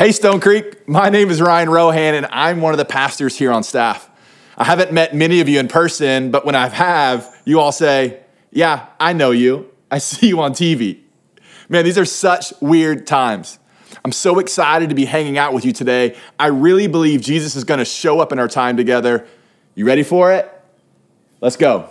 Hey, Stone Creek. My name is Ryan Rohan, and I'm one of the pastors here on staff. I haven't met many of you in person, but when I have, you all say, Yeah, I know you. I see you on TV. Man, these are such weird times. I'm so excited to be hanging out with you today. I really believe Jesus is going to show up in our time together. You ready for it? Let's go.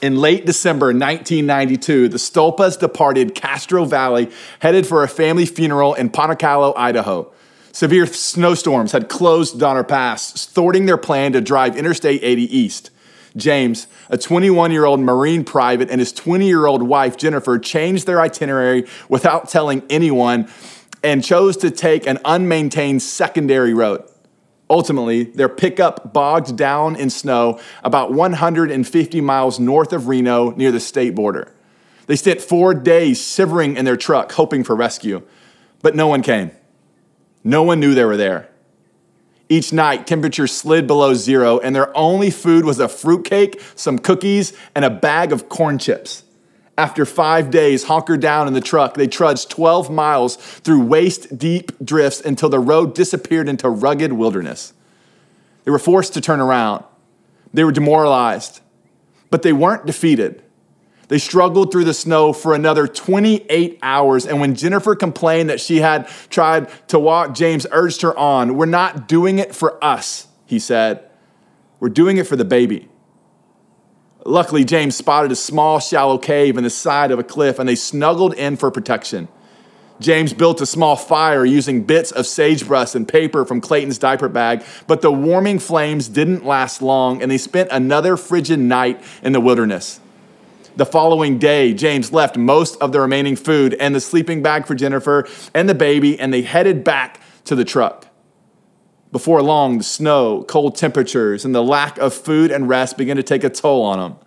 In late December 1992, the Stolpas departed Castro Valley, headed for a family funeral in Pocatello, Idaho. Severe snowstorms had closed Donner Pass, thwarting their plan to drive Interstate 80 east. James, a 21 year old Marine private, and his 20 year old wife, Jennifer, changed their itinerary without telling anyone and chose to take an unmaintained secondary road. Ultimately, their pickup bogged down in snow about 150 miles north of Reno near the state border. They spent four days shivering in their truck, hoping for rescue, but no one came. No one knew they were there. Each night, temperatures slid below zero, and their only food was a fruitcake, some cookies, and a bag of corn chips. After five days, hunkered down in the truck, they trudged 12 miles through waist deep drifts until the road disappeared into rugged wilderness. They were forced to turn around. They were demoralized, but they weren't defeated. They struggled through the snow for another 28 hours. And when Jennifer complained that she had tried to walk, James urged her on. We're not doing it for us, he said. We're doing it for the baby. Luckily, James spotted a small, shallow cave in the side of a cliff and they snuggled in for protection. James built a small fire using bits of sagebrush and paper from Clayton's diaper bag, but the warming flames didn't last long and they spent another frigid night in the wilderness. The following day, James left most of the remaining food and the sleeping bag for Jennifer and the baby, and they headed back to the truck. Before long, the snow, cold temperatures, and the lack of food and rest began to take a toll on him.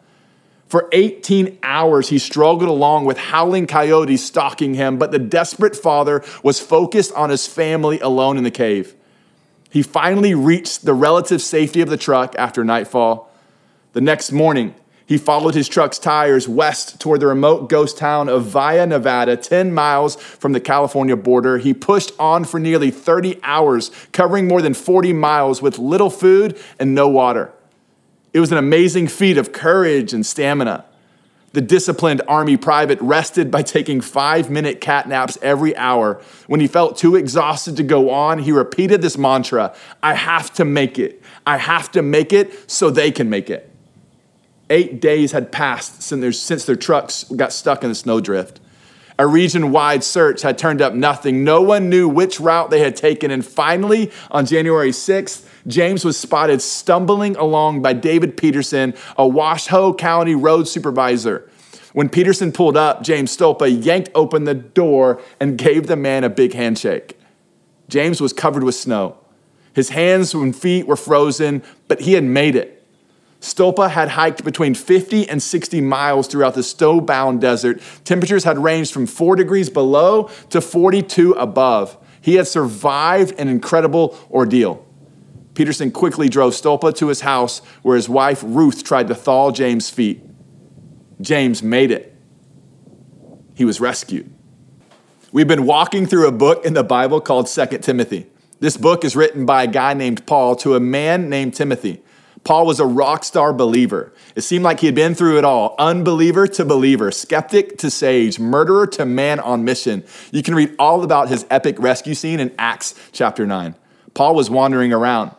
For 18 hours, he struggled along with howling coyotes stalking him, but the desperate father was focused on his family alone in the cave. He finally reached the relative safety of the truck after nightfall. The next morning, he followed his truck's tires west toward the remote ghost town of Vya, Nevada, 10 miles from the California border. He pushed on for nearly 30 hours, covering more than 40 miles with little food and no water. It was an amazing feat of courage and stamina. The disciplined Army private rested by taking five minute cat naps every hour. When he felt too exhausted to go on, he repeated this mantra I have to make it. I have to make it so they can make it. Eight days had passed since their trucks got stuck in the snowdrift. A region wide search had turned up nothing. No one knew which route they had taken. And finally, on January 6th, James was spotted stumbling along by David Peterson, a Washoe County road supervisor. When Peterson pulled up, James Stolpa yanked open the door and gave the man a big handshake. James was covered with snow. His hands and feet were frozen, but he had made it. Stolpa had hiked between 50 and 60 miles throughout the snow-bound desert. Temperatures had ranged from 4 degrees below to 42 above. He had survived an incredible ordeal. Peterson quickly drove Stolpa to his house where his wife Ruth tried to thaw James' feet. James made it. He was rescued. We've been walking through a book in the Bible called 2 Timothy. This book is written by a guy named Paul to a man named Timothy. Paul was a rock star believer. It seemed like he had been through it all unbeliever to believer, skeptic to sage, murderer to man on mission. You can read all about his epic rescue scene in Acts chapter 9. Paul was wandering around.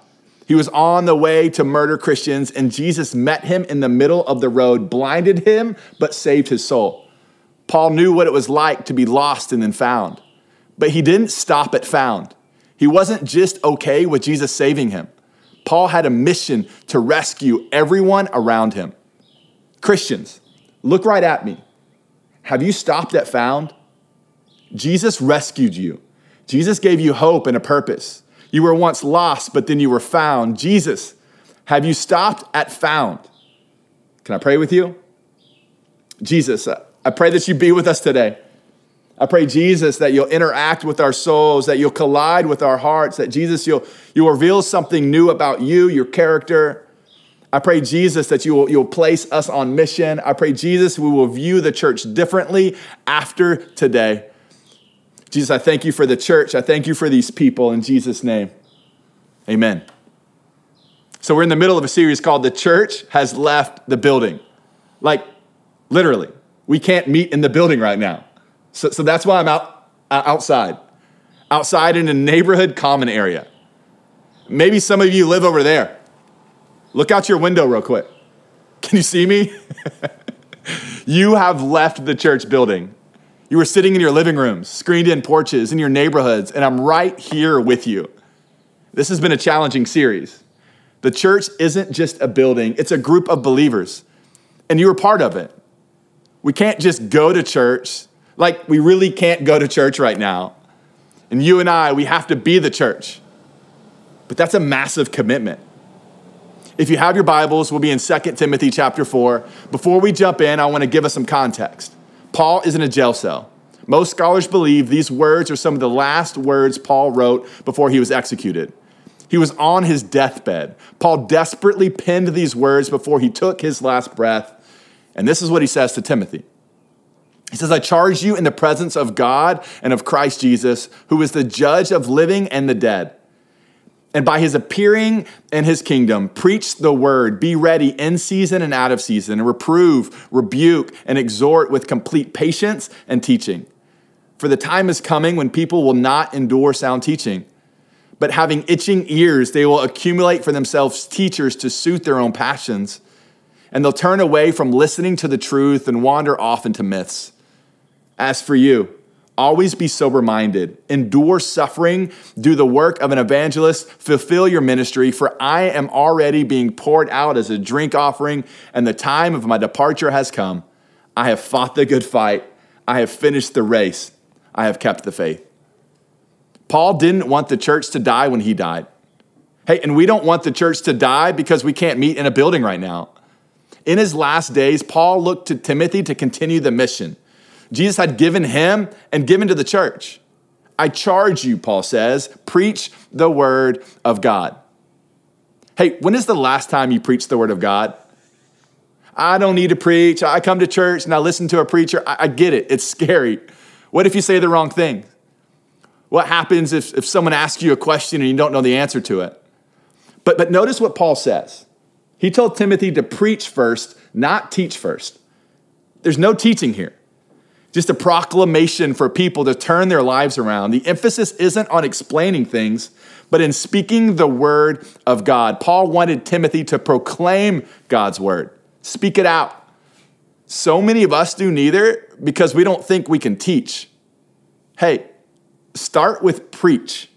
He was on the way to murder Christians, and Jesus met him in the middle of the road, blinded him, but saved his soul. Paul knew what it was like to be lost and then found, but he didn't stop at found. He wasn't just okay with Jesus saving him. Paul had a mission to rescue everyone around him. Christians, look right at me. Have you stopped at found? Jesus rescued you. Jesus gave you hope and a purpose. You were once lost, but then you were found. Jesus, have you stopped at found? Can I pray with you? Jesus, uh, I pray that you be with us today. I pray, Jesus, that you'll interact with our souls, that you'll collide with our hearts, that Jesus, you'll, you'll reveal something new about you, your character. I pray, Jesus, that you will, you'll place us on mission. I pray, Jesus, we will view the church differently after today. Jesus, I thank you for the church. I thank you for these people in Jesus' name. Amen. So, we're in the middle of a series called The Church Has Left the Building. Like, literally, we can't meet in the building right now. So, so that's why I'm out, uh, outside, outside in a neighborhood common area. Maybe some of you live over there. Look out your window real quick. Can you see me? you have left the church building. You were sitting in your living rooms, screened in porches, in your neighborhoods, and I'm right here with you. This has been a challenging series. The church isn't just a building, it's a group of believers, and you were part of it. We can't just go to church, like we really can't go to church right now. And you and I, we have to be the church. But that's a massive commitment. If you have your Bibles, we'll be in 2 Timothy chapter 4. Before we jump in, I want to give us some context. Paul is in a jail cell. Most scholars believe these words are some of the last words Paul wrote before he was executed. He was on his deathbed. Paul desperately penned these words before he took his last breath. And this is what he says to Timothy. He says, I charge you in the presence of God and of Christ Jesus, who is the judge of living and the dead and by his appearing in his kingdom, preach the word, be ready in season and out of season, and reprove, rebuke, and exhort with complete patience and teaching. For the time is coming when people will not endure sound teaching, but having itching ears, they will accumulate for themselves teachers to suit their own passions, and they'll turn away from listening to the truth and wander off into myths. As for you, Always be sober minded. Endure suffering. Do the work of an evangelist. Fulfill your ministry, for I am already being poured out as a drink offering, and the time of my departure has come. I have fought the good fight. I have finished the race. I have kept the faith. Paul didn't want the church to die when he died. Hey, and we don't want the church to die because we can't meet in a building right now. In his last days, Paul looked to Timothy to continue the mission. Jesus had given him and given to the church. I charge you, Paul says, preach the word of God. Hey, when is the last time you preached the word of God? I don't need to preach. I come to church and I listen to a preacher. I, I get it. It's scary. What if you say the wrong thing? What happens if, if someone asks you a question and you don't know the answer to it? But, but notice what Paul says. He told Timothy to preach first, not teach first. There's no teaching here just a proclamation for people to turn their lives around. The emphasis isn't on explaining things, but in speaking the word of God. Paul wanted Timothy to proclaim God's word, speak it out. So many of us do neither because we don't think we can teach. Hey, start with preach.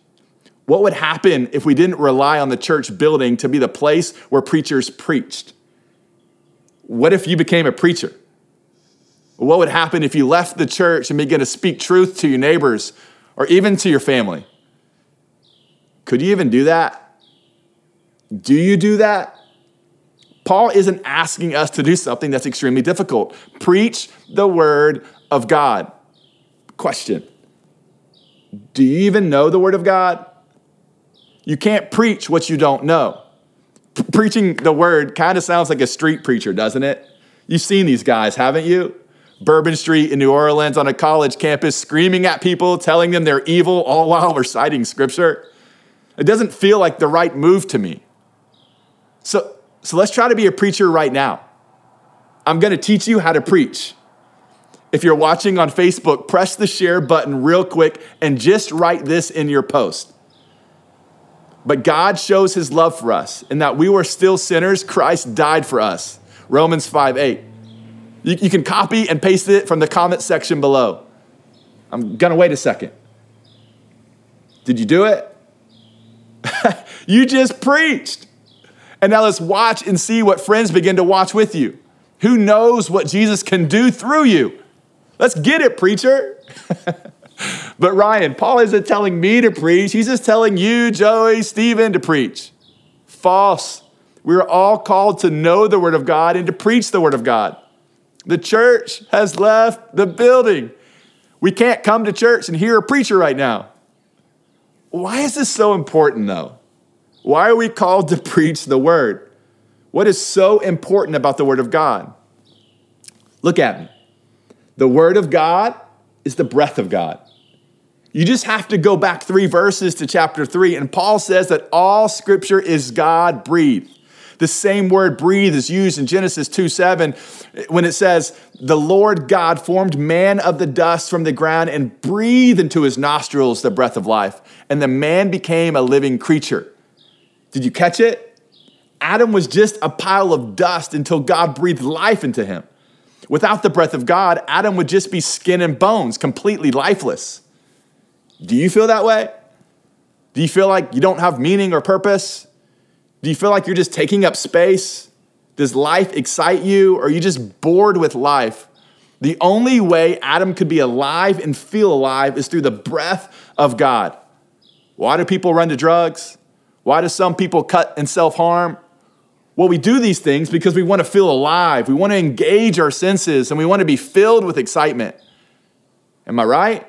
What would happen if we didn't rely on the church building to be the place where preachers preached? What if you became a preacher? What would happen if you left the church and began to speak truth to your neighbors or even to your family? Could you even do that? Do you do that? Paul isn't asking us to do something that's extremely difficult. Preach the word of God. Question Do you even know the word of God? You can't preach what you don't know. preaching the word kind of sounds like a street preacher, doesn't it? You've seen these guys, haven't you? Bourbon Street in New Orleans on a college campus, screaming at people, telling them they're evil, all while reciting scripture. It doesn't feel like the right move to me. So, so let's try to be a preacher right now. I'm to teach you how to preach. If you're watching on Facebook, press the share button real quick and just write this in your post. But God shows his love for us in that we were still sinners, Christ died for us. Romans 5 8. You, you can copy and paste it from the comment section below. I'm gonna wait a second. Did you do it? you just preached. And now let's watch and see what friends begin to watch with you. Who knows what Jesus can do through you? Let's get it, preacher. but Ryan, Paul isn't telling me to preach. He's just telling you, Joey, Stephen, to preach. False. We're all called to know the Word of God and to preach the Word of God. The church has left the building. We can't come to church and hear a preacher right now. Why is this so important, though? Why are we called to preach the word? What is so important about the word of God? Look at me. The word of God is the breath of God. You just have to go back three verses to chapter three, and Paul says that all scripture is God breathed. The same word breathe is used in Genesis 2 7 when it says, The Lord God formed man of the dust from the ground and breathed into his nostrils the breath of life, and the man became a living creature. Did you catch it? Adam was just a pile of dust until God breathed life into him. Without the breath of God, Adam would just be skin and bones, completely lifeless. Do you feel that way? Do you feel like you don't have meaning or purpose? Do you feel like you're just taking up space? Does life excite you? Or are you just bored with life? The only way Adam could be alive and feel alive is through the breath of God. Why do people run to drugs? Why do some people cut and self harm? Well, we do these things because we want to feel alive. We want to engage our senses and we want to be filled with excitement. Am I right?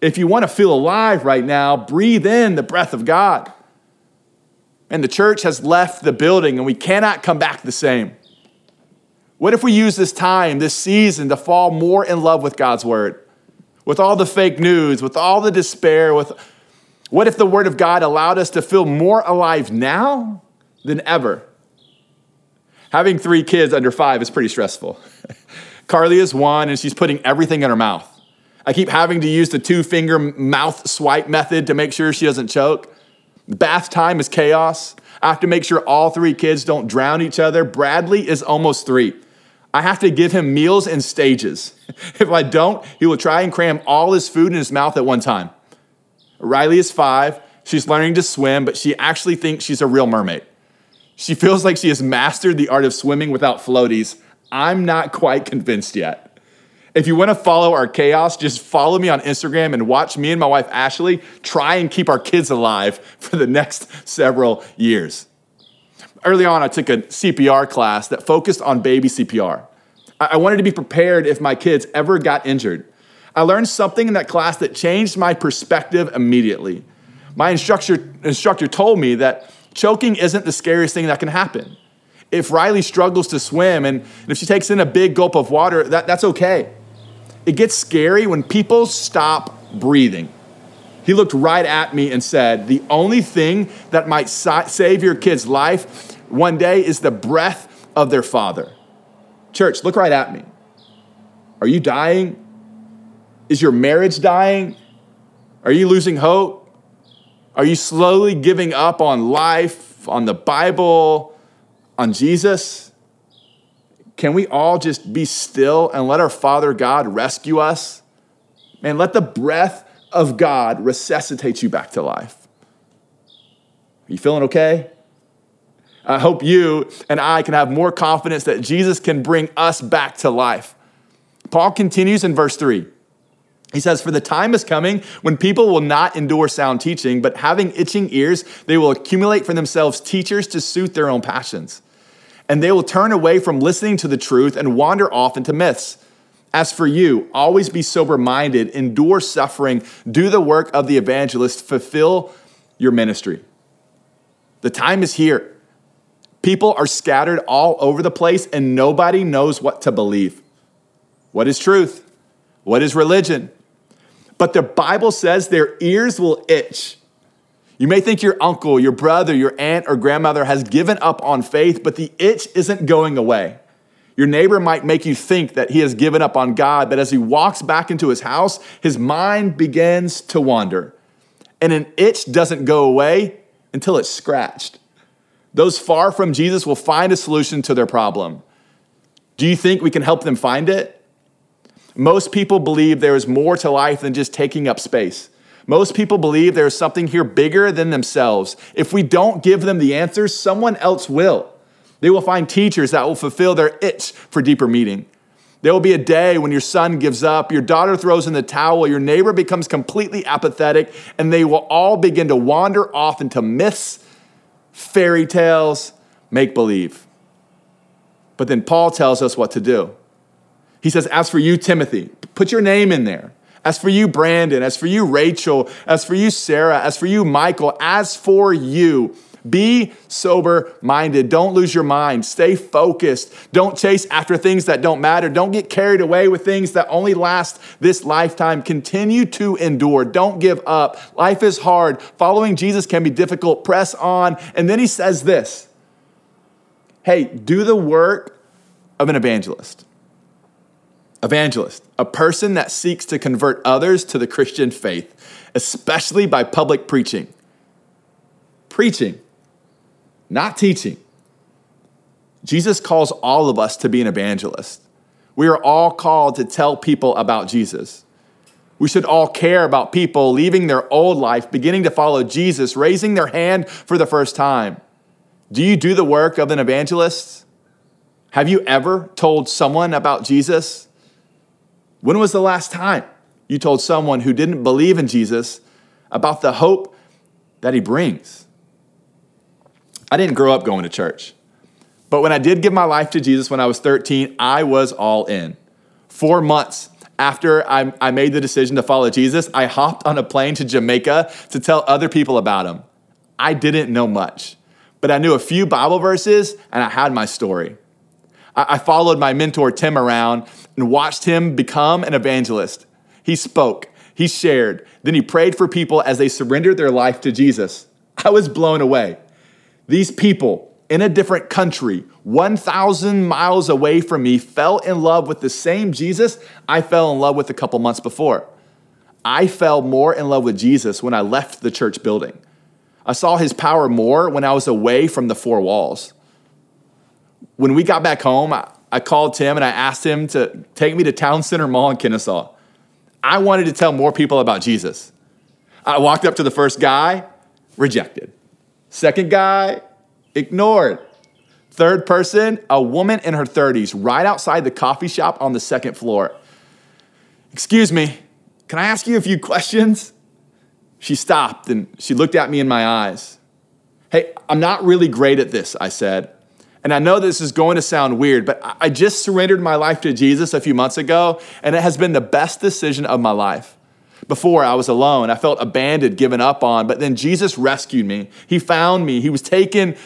If you want to feel alive right now, breathe in the breath of God. And the church has left the building and we cannot come back the same. What if we use this time, this season, to fall more in love with God's word? With all the fake news, with all the despair, with what if the word of God allowed us to feel more alive now than ever? Having three kids under five is pretty stressful. Carly is one, and she's putting everything in her mouth. I keep having to use the two finger mouth swipe method to make sure she doesn't choke. Bath time is chaos. I have to make sure all three kids don't drown each other. Bradley is almost three. I have to give him meals in stages. If I don't, he will try and cram all his food in his mouth at one time. Riley is five. She's learning to swim, but she actually thinks she's a real mermaid. She feels like she has mastered the art of swimming without floaties. I'm not quite convinced yet. If you want to follow our chaos, just follow me on Instagram and watch me and my wife Ashley try and keep our kids alive for the next several years. Early on, I took a CPR class that focused on baby CPR. I wanted to be prepared if my kids ever got injured. I learned something in that class that changed my perspective immediately. My instructor, instructor told me that choking isn't the scariest thing that can happen. If Riley struggles to swim and if she takes in a big gulp of water, that, that's okay. It gets scary when people stop breathing. He looked right at me and said, The only thing that might save your kid's life one day is the breath of their father. Church, look right at me. Are you dying? Is your marriage dying? Are you losing hope? Are you slowly giving up on life, on the Bible, on Jesus? Can we all just be still and let our Father God rescue us? Man, let the breath of God resuscitate you back to life. Are you feeling okay? I hope you and I can have more confidence that Jesus can bring us back to life. Paul continues in verse 3. He says, For the time is coming when people will not endure sound teaching, but having itching ears, they will accumulate for themselves teachers to suit their own passions and they will turn away from listening to the truth and wander off into myths. As for you, always be sober minded, endure suffering, do the work of the evangelist, fulfill your ministry. The time is here. People are scattered all over the place, and nobody knows what to believe. What is truth? What is religion? But the Bible says their ears will itch you may think your uncle, your brother, your aunt, or grandmother has given up on faith, but the itch isn't going away. Your neighbor might make you think that he has given up on God, but as he walks back into his house, his mind begins to wander. And an itch doesn't go away until it's scratched. Those far from Jesus will find a solution to their problem. Do you think we can help them find it? Most people believe there is more to life than just taking up space. Most people believe there is something here bigger than themselves. If we don't give them the answers, someone else will. They will find teachers that will fulfill their itch for deeper meaning. There will be a day when your son gives up, your daughter throws in the towel, your neighbor becomes completely apathetic, and they will all begin to wander off into myths, fairy tales, make believe. But then Paul tells us what to do. He says, As for you, Timothy, put your name in there. As for you, Brandon, as for you, Rachel, as for you, Sarah, as for you, Michael, as for you, Be sober minded. Don't lose your mind. Stay focused. Don't chase after things that don't matter. Don't get carried away with things that only last this lifetime. Continue to endure. Don't give up. Life is hard. Following Jesus can be difficult. Press on. And then he says this Hey, do the work of an evangelist. Evangelist, a person that seeks to convert others to the Christian faith, especially by public preaching. Preaching, not teaching. Jesus calls all of us to be an evangelist. We are all called to tell people about Jesus. We should all care about people leaving their old life, beginning to follow Jesus, raising their hand for the first time. Do you do the work of an evangelist? Have you ever told someone about Jesus? When was the last time you told someone who didn't believe in Jesus about the hope that he brings? I didn't grow up going to church, but when I did give my life to Jesus when I was 13, I was all in. Four months after I, I made the decision to follow Jesus, I hopped on a plane to Jamaica to tell other people about him. I didn't know much, but I knew a few Bible verses and I had my story. I followed my mentor Tim around and watched him become an evangelist. He spoke, he shared, then he prayed for people as they surrendered their life to Jesus. I was blown away. These people in a different country, 1,000 miles away from me, fell in love with the same Jesus I fell in love with a couple months before. I fell more in love with Jesus when I left the church building. I saw his power more when I was away from the four walls when we got back home, I called Tim and I asked him to take me to Town Center Mall in Kennesaw. I wanted to tell more people about Jesus. I walked up to the first guy, rejected. Second guy, ignored. Third person, a woman in her 30s, right outside the coffee shop on the second floor. Excuse me, can I ask you a few questions? She stopped and she looked at me in my eyes. Hey, I'm not really great at this, I said. And I know this is going to sound weird, but I just surrendered my life to Jesus a few months ago, and it has been the best decision of my life. Before I was alone, I felt abandoned, given up on, but then Jesus rescued me. He found me. He was taken,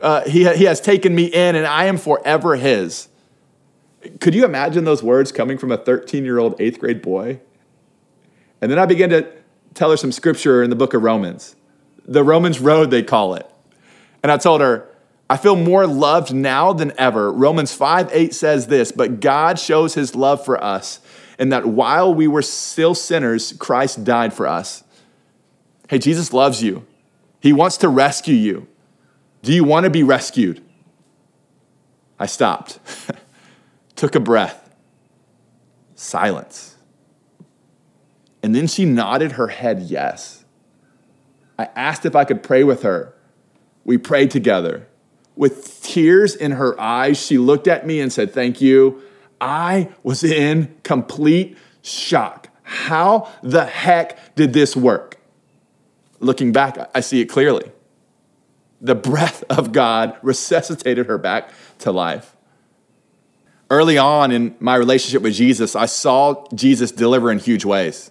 uh, he, he has taken me in, and I am forever His. Could you imagine those words coming from a 13 year old eighth grade boy? And then I began to tell her some scripture in the book of Romans, the Romans Road, they call it. And I told her, I feel more loved now than ever. Romans 5 8 says this, but God shows his love for us, and that while we were still sinners, Christ died for us. Hey, Jesus loves you. He wants to rescue you. Do you want to be rescued? I stopped, took a breath, silence. And then she nodded her head yes. I asked if I could pray with her. We prayed together. With tears in her eyes, she looked at me and said, Thank you. I was in complete shock. How the heck did this work? Looking back, I see it clearly. The breath of God resuscitated her back to life. Early on in my relationship with Jesus, I saw Jesus deliver in huge ways.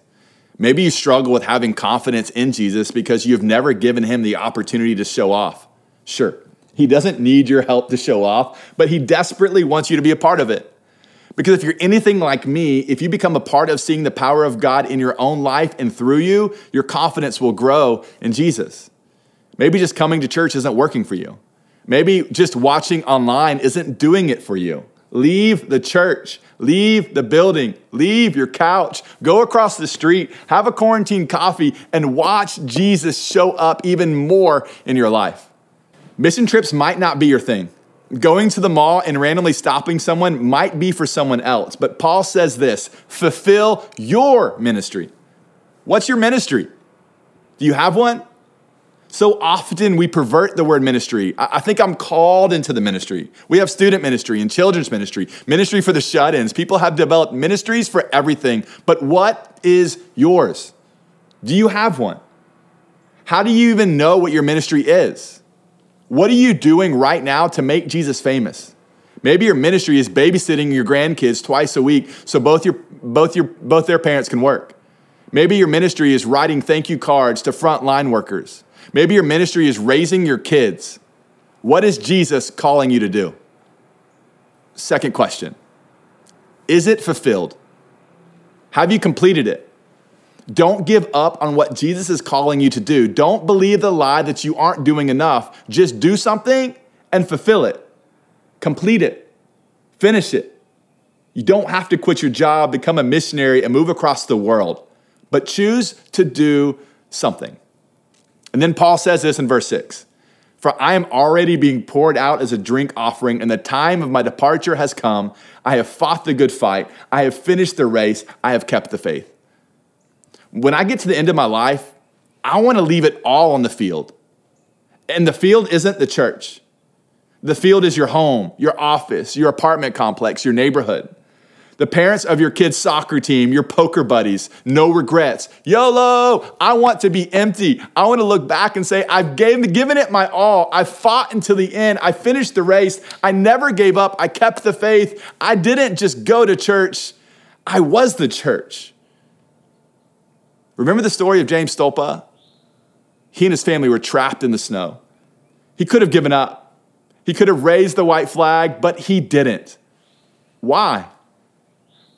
Maybe you struggle with having confidence in Jesus because you've never given him the opportunity to show off. Sure, he doesn't need your help to show off, but he desperately wants you to be a part of it. Because if you're anything like me, if you become a part of seeing the power of God in your own life and through you, your confidence will grow in Jesus. Maybe just coming to church isn't working for you. Maybe just watching online isn't doing it for you. Leave the church, leave the building, leave your couch, go across the street, have a quarantine coffee, and watch Jesus show up even more in your life. Mission trips might not be your thing. Going to the mall and randomly stopping someone might be for someone else. But Paul says this fulfill your ministry. What's your ministry? Do you have one? So often we pervert the word ministry. I think I'm called into the ministry. We have student ministry and children's ministry, ministry for the shut ins. People have developed ministries for everything. But what is yours? Do you have one? How do you even know what your ministry is? What are you doing right now to make Jesus famous? Maybe your ministry is babysitting your grandkids twice a week so both your both your both their parents can work. Maybe your ministry is writing thank you cards to frontline workers. Maybe your ministry is raising your kids. What is Jesus calling you to do? Second question Is it fulfilled? Have you completed it? Don't give up on what Jesus is calling you to do. Don't believe the lie that you aren't doing enough. Just do something and fulfill it. Complete it. Finish it. You don't have to quit your job, become a missionary, and move across the world, but choose to do something. And then Paul says this in verse 6 For I am already being poured out as a drink offering, and the time of my departure has come. I have fought the good fight, I have finished the race, I have kept the faith. When I get to the end of my life, I want to leave it all on the field. And the field isn't the church. The field is your home, your office, your apartment complex, your neighborhood. The parents of your kid's soccer team, your poker buddies, no regrets. YOLO, I want to be empty. I want to look back and say, I've gave, given it my all. I fought until the end. I finished the race. I never gave up. I kept the faith. I didn't just go to church, I was the church. Remember the story of James Stolpa? He and his family were trapped in the snow. He could have given up. He could have raised the white flag, but he didn't. Why?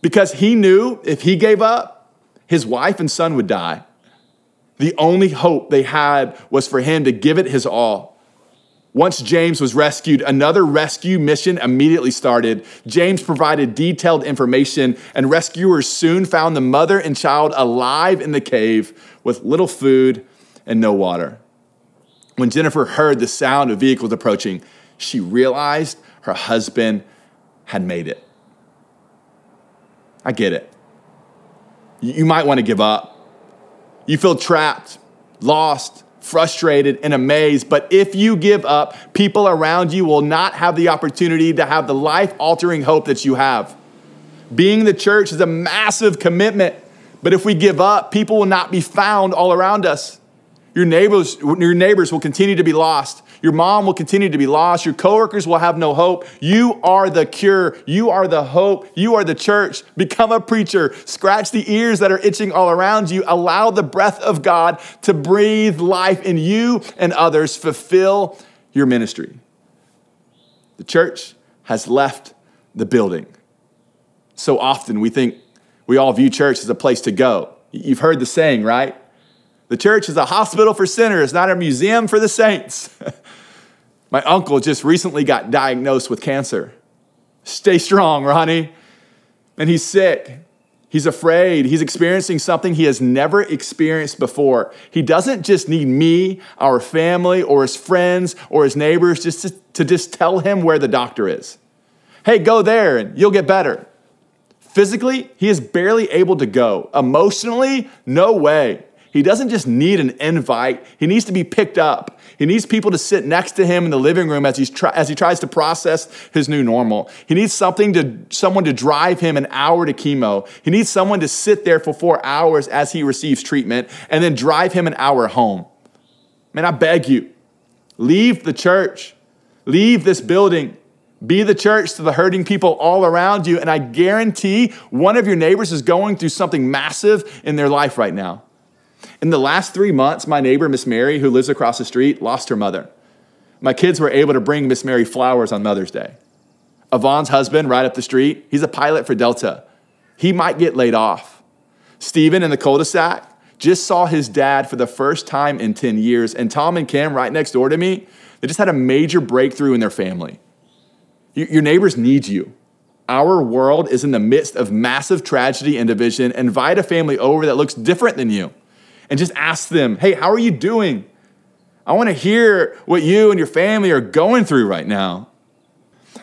Because he knew if he gave up, his wife and son would die. The only hope they had was for him to give it his all. Once James was rescued, another rescue mission immediately started. James provided detailed information, and rescuers soon found the mother and child alive in the cave with little food and no water. When Jennifer heard the sound of vehicles approaching, she realized her husband had made it. I get it. You might want to give up. You feel trapped, lost, frustrated, and amazed. But if you give up, people around you will not have the opportunity to have the life altering hope that you have. Being the church is a massive commitment, but if we give up, people will not be found all around us. Your neighbors, your neighbors will continue to be lost. Your mom will continue to be lost. Your coworkers will have no hope. You are the cure. You are the hope. You are the church. Become a preacher. Scratch the ears that are itching all around you. Allow the breath of God to breathe life in you and others. Fulfill your ministry. The church has left the building. So often we think we all view church as a place to go. You've heard the saying, right? The church is a hospital for sinners, not a museum for the saints. My uncle just recently got diagnosed with cancer. Stay strong, Ronnie. And he's sick. He's afraid. He's experiencing something he has never experienced before. He doesn't just need me, our family, or his friends, or his neighbors just to, to just tell him where the doctor is. Hey, go there and you'll get better. Physically, he is barely able to go. Emotionally, no way. He doesn't just need an invite, he needs to be picked up. He needs people to sit next to him in the living room as, he's try, as he tries to process his new normal. He needs something to, someone to drive him an hour to chemo. He needs someone to sit there for four hours as he receives treatment and then drive him an hour home. Man, I beg you, leave the church, leave this building. Be the church to the hurting people all around you. And I guarantee one of your neighbors is going through something massive in their life right now. In the last three months, my neighbor, Miss Mary, who lives across the street, lost her mother. My kids were able to bring Miss Mary flowers on Mother's Day. Yvonne's husband, right up the street, he's a pilot for Delta. He might get laid off. Stephen in the cul de sac just saw his dad for the first time in 10 years. And Tom and Kim, right next door to me, they just had a major breakthrough in their family. Your neighbors need you. Our world is in the midst of massive tragedy and division. Invite a family over that looks different than you and just ask them, hey, how are you doing? I want to hear what you and your family are going through right now.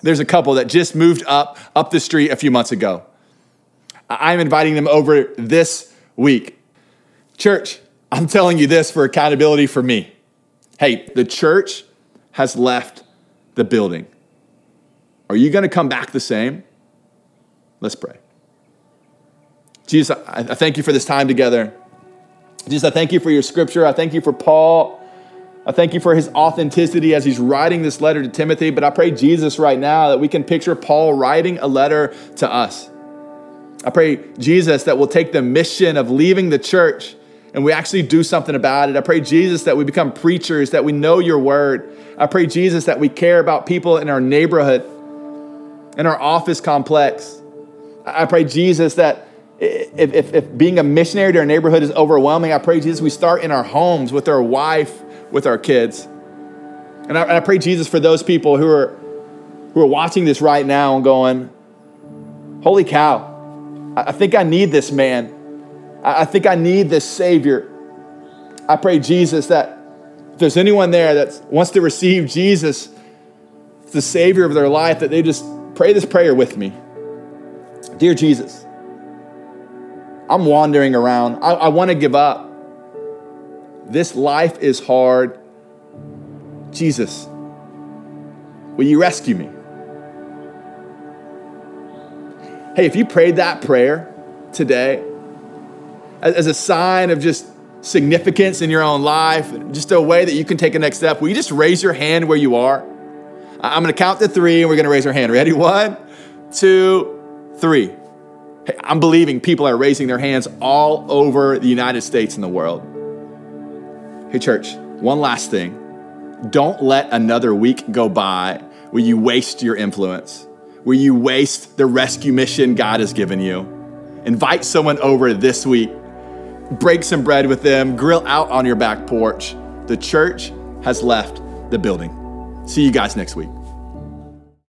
There's a couple that just moved up up the street a few months ago. I'm inviting them over this week. Church, I'm telling you this for accountability for me. Hey, the church has left the building. Are you going to come back the same? Let's pray. Jesus, I thank you for this time together. Jesus, I thank you for your scripture. I thank you for Paul. I thank you for his authenticity as he's writing this letter to Timothy. But I pray, Jesus, right now that we can picture Paul writing a letter to us. I pray, Jesus, that we'll take the mission of leaving the church and we actually do something about it. I pray, Jesus, that we become preachers, that we know your word. I pray, Jesus, that we care about people in our neighborhood, in our office complex. I pray, Jesus, that if, if, if, being a missionary to our neighborhood is overwhelming, I pray, Jesus, we start in our homes with our wife, with our kids. And I, and I pray, Jesus, for those people who are, who are watching this right now and going, Holy cow, I think I need this man. I think I need this Savior. I pray, Jesus, that if there's anyone there that wants to receive Jesus, the Savior of their life, that they just pray this prayer with me. Dear Jesus, I'm wandering around. I, I want to give up. This life is hard. Jesus, will you rescue me? Hey, if you prayed that prayer today as a sign of just significance in your own life, just a way that you can take a next step, will you just raise your hand where you are? I'm gonna count to three and we're gonna raise our hand. Ready? One, two, three. Hey, I'm believing people are raising their hands all over the United States and the world. Hey, church, one last thing. Don't let another week go by where you waste your influence where you waste the rescue mission God has given you. Invite someone over this week, break some bread with them, grill out on your back porch. The church has left the building. See you guys next week.